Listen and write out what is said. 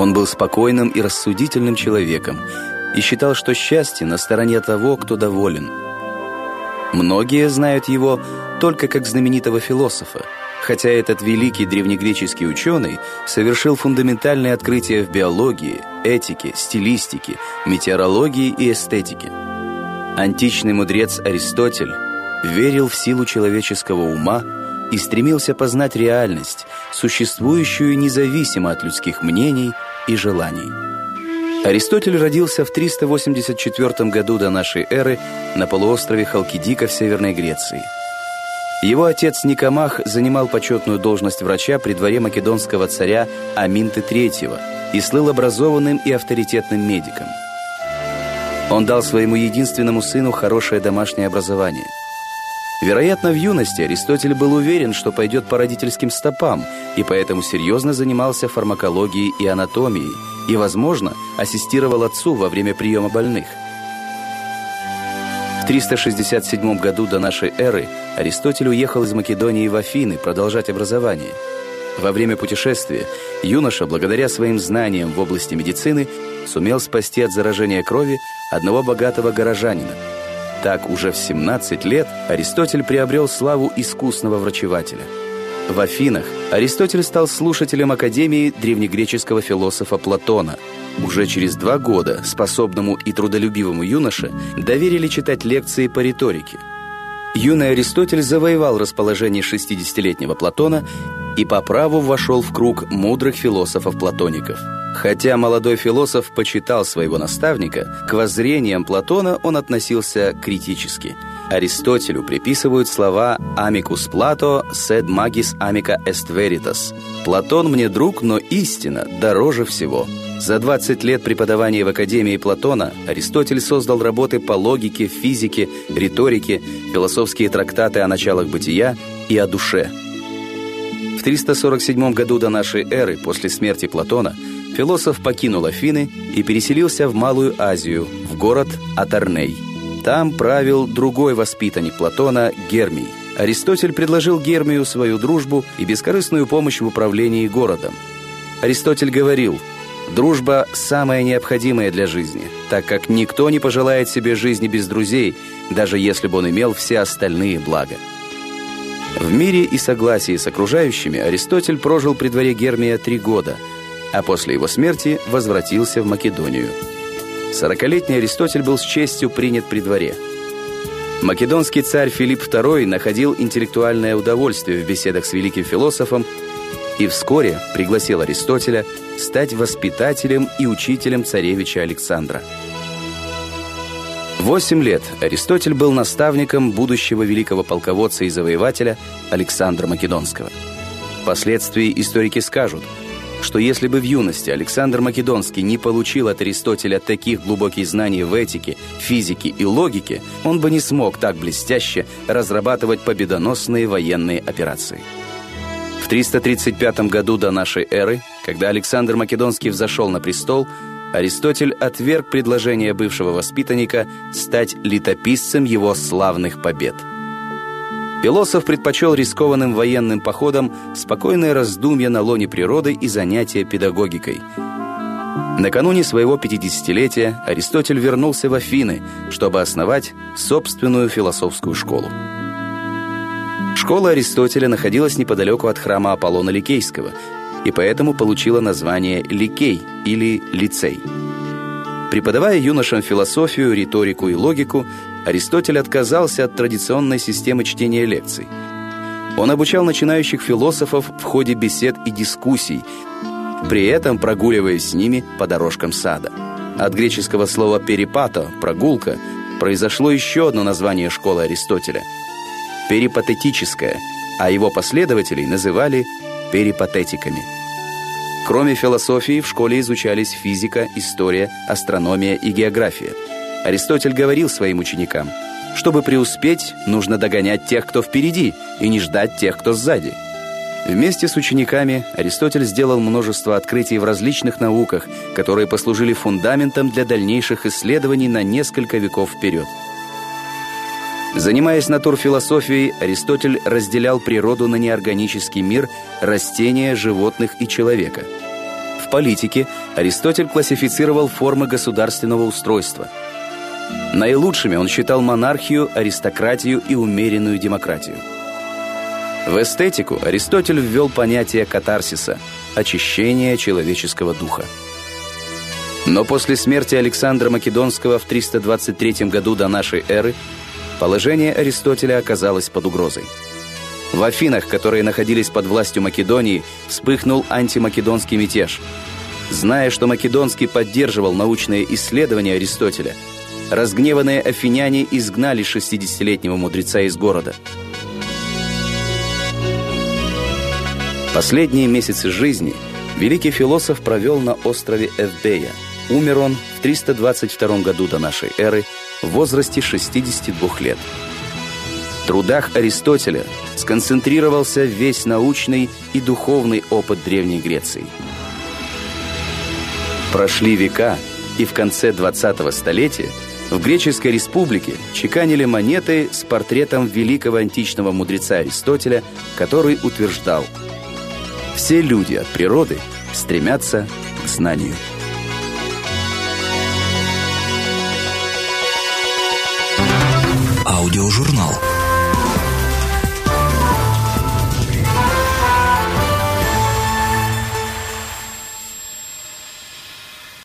Он был спокойным и рассудительным человеком и считал, что счастье на стороне того, кто доволен. Многие знают его только как знаменитого философа, хотя этот великий древнегреческий ученый совершил фундаментальные открытия в биологии, этике, стилистике, метеорологии и эстетике. Античный мудрец Аристотель верил в силу человеческого ума и стремился познать реальность, существующую независимо от людских мнений и желаний. Аристотель родился в 384 году до нашей эры на полуострове Халкидика в Северной Греции. Его отец Никомах занимал почетную должность врача при дворе македонского царя Аминты III и слыл образованным и авторитетным медиком. Он дал своему единственному сыну хорошее домашнее образование – Вероятно, в юности Аристотель был уверен, что пойдет по родительским стопам, и поэтому серьезно занимался фармакологией и анатомией, и, возможно, ассистировал отцу во время приема больных. В 367 году до нашей эры Аристотель уехал из Македонии в Афины продолжать образование. Во время путешествия юноша, благодаря своим знаниям в области медицины, сумел спасти от заражения крови одного богатого горожанина – так уже в 17 лет Аристотель приобрел славу искусного врачевателя. В Афинах Аристотель стал слушателем Академии древнегреческого философа Платона. Уже через два года способному и трудолюбивому юноше доверили читать лекции по риторике. Юный Аристотель завоевал расположение 60-летнего Платона и по праву вошел в круг мудрых философов-платоников – Хотя молодой философ почитал своего наставника, к воззрениям Платона он относился критически. Аристотелю приписывают слова «amicus Plato sed magis amica est veritas» «Платон мне друг, но истина дороже всего». За 20 лет преподавания в Академии Платона Аристотель создал работы по логике, физике, риторике, философские трактаты о началах бытия и о душе. В 347 году до нашей эры, после смерти Платона, философ покинул Афины и переселился в Малую Азию, в город Атарней. Там правил другой воспитанник Платона Гермий. Аристотель предложил Гермию свою дружбу и бескорыстную помощь в управлении городом. Аристотель говорил, «Дружба – самое необходимое для жизни, так как никто не пожелает себе жизни без друзей, даже если бы он имел все остальные блага». В мире и согласии с окружающими Аристотель прожил при дворе Гермия три года – а после его смерти возвратился в Македонию. Сорокалетний Аристотель был с честью принят при дворе. Македонский царь Филипп II находил интеллектуальное удовольствие в беседах с великим философом и вскоре пригласил Аристотеля стать воспитателем и учителем царевича Александра. Восемь лет Аристотель был наставником будущего великого полководца и завоевателя Александра Македонского. Впоследствии историки скажут – что если бы в юности Александр Македонский не получил от Аристотеля таких глубоких знаний в этике, физике и логике, он бы не смог так блестяще разрабатывать победоносные военные операции. В 335 году до нашей эры, когда Александр Македонский взошел на престол, Аристотель отверг предложение бывшего воспитанника стать летописцем его славных побед – Философ предпочел рискованным военным походам спокойное раздумье на лоне природы и занятия педагогикой. Накануне своего 50-летия Аристотель вернулся в Афины, чтобы основать собственную философскую школу. Школа Аристотеля находилась неподалеку от храма Аполлона Ликейского и поэтому получила название Ликей или Лицей. Преподавая юношам философию, риторику и логику, Аристотель отказался от традиционной системы чтения лекций. Он обучал начинающих философов в ходе бесед и дискуссий, при этом прогуливаясь с ними по дорожкам сада. От греческого слова «перипато» – «прогулка» произошло еще одно название школы Аристотеля – перипатетическая, а его последователей называли перипатетиками. Кроме философии в школе изучались физика, история, астрономия и география – Аристотель говорил своим ученикам, чтобы преуспеть, нужно догонять тех, кто впереди, и не ждать тех, кто сзади. Вместе с учениками Аристотель сделал множество открытий в различных науках, которые послужили фундаментом для дальнейших исследований на несколько веков вперед. Занимаясь натурфилософией, Аристотель разделял природу на неорганический мир, растения, животных и человека – политике Аристотель классифицировал формы государственного устройства. Наилучшими он считал монархию, аристократию и умеренную демократию. В эстетику Аристотель ввел понятие катарсиса – очищения человеческого духа. Но после смерти Александра Македонского в 323 году до нашей эры положение Аристотеля оказалось под угрозой. В Афинах, которые находились под властью Македонии, вспыхнул антимакедонский мятеж. Зная, что Македонский поддерживал научные исследования Аристотеля, разгневанные афиняне изгнали 60-летнего мудреца из города. Последние месяцы жизни великий философ провел на острове Эвбея. Умер он в 322 году до нашей эры в возрасте 62 лет. В трудах Аристотеля сконцентрировался весь научный и духовный опыт Древней Греции. Прошли века, и в конце 20-го столетия в Греческой республике чеканили монеты с портретом великого античного мудреца Аристотеля, который утверждал «Все люди от природы стремятся к знанию». Аудиожурнал.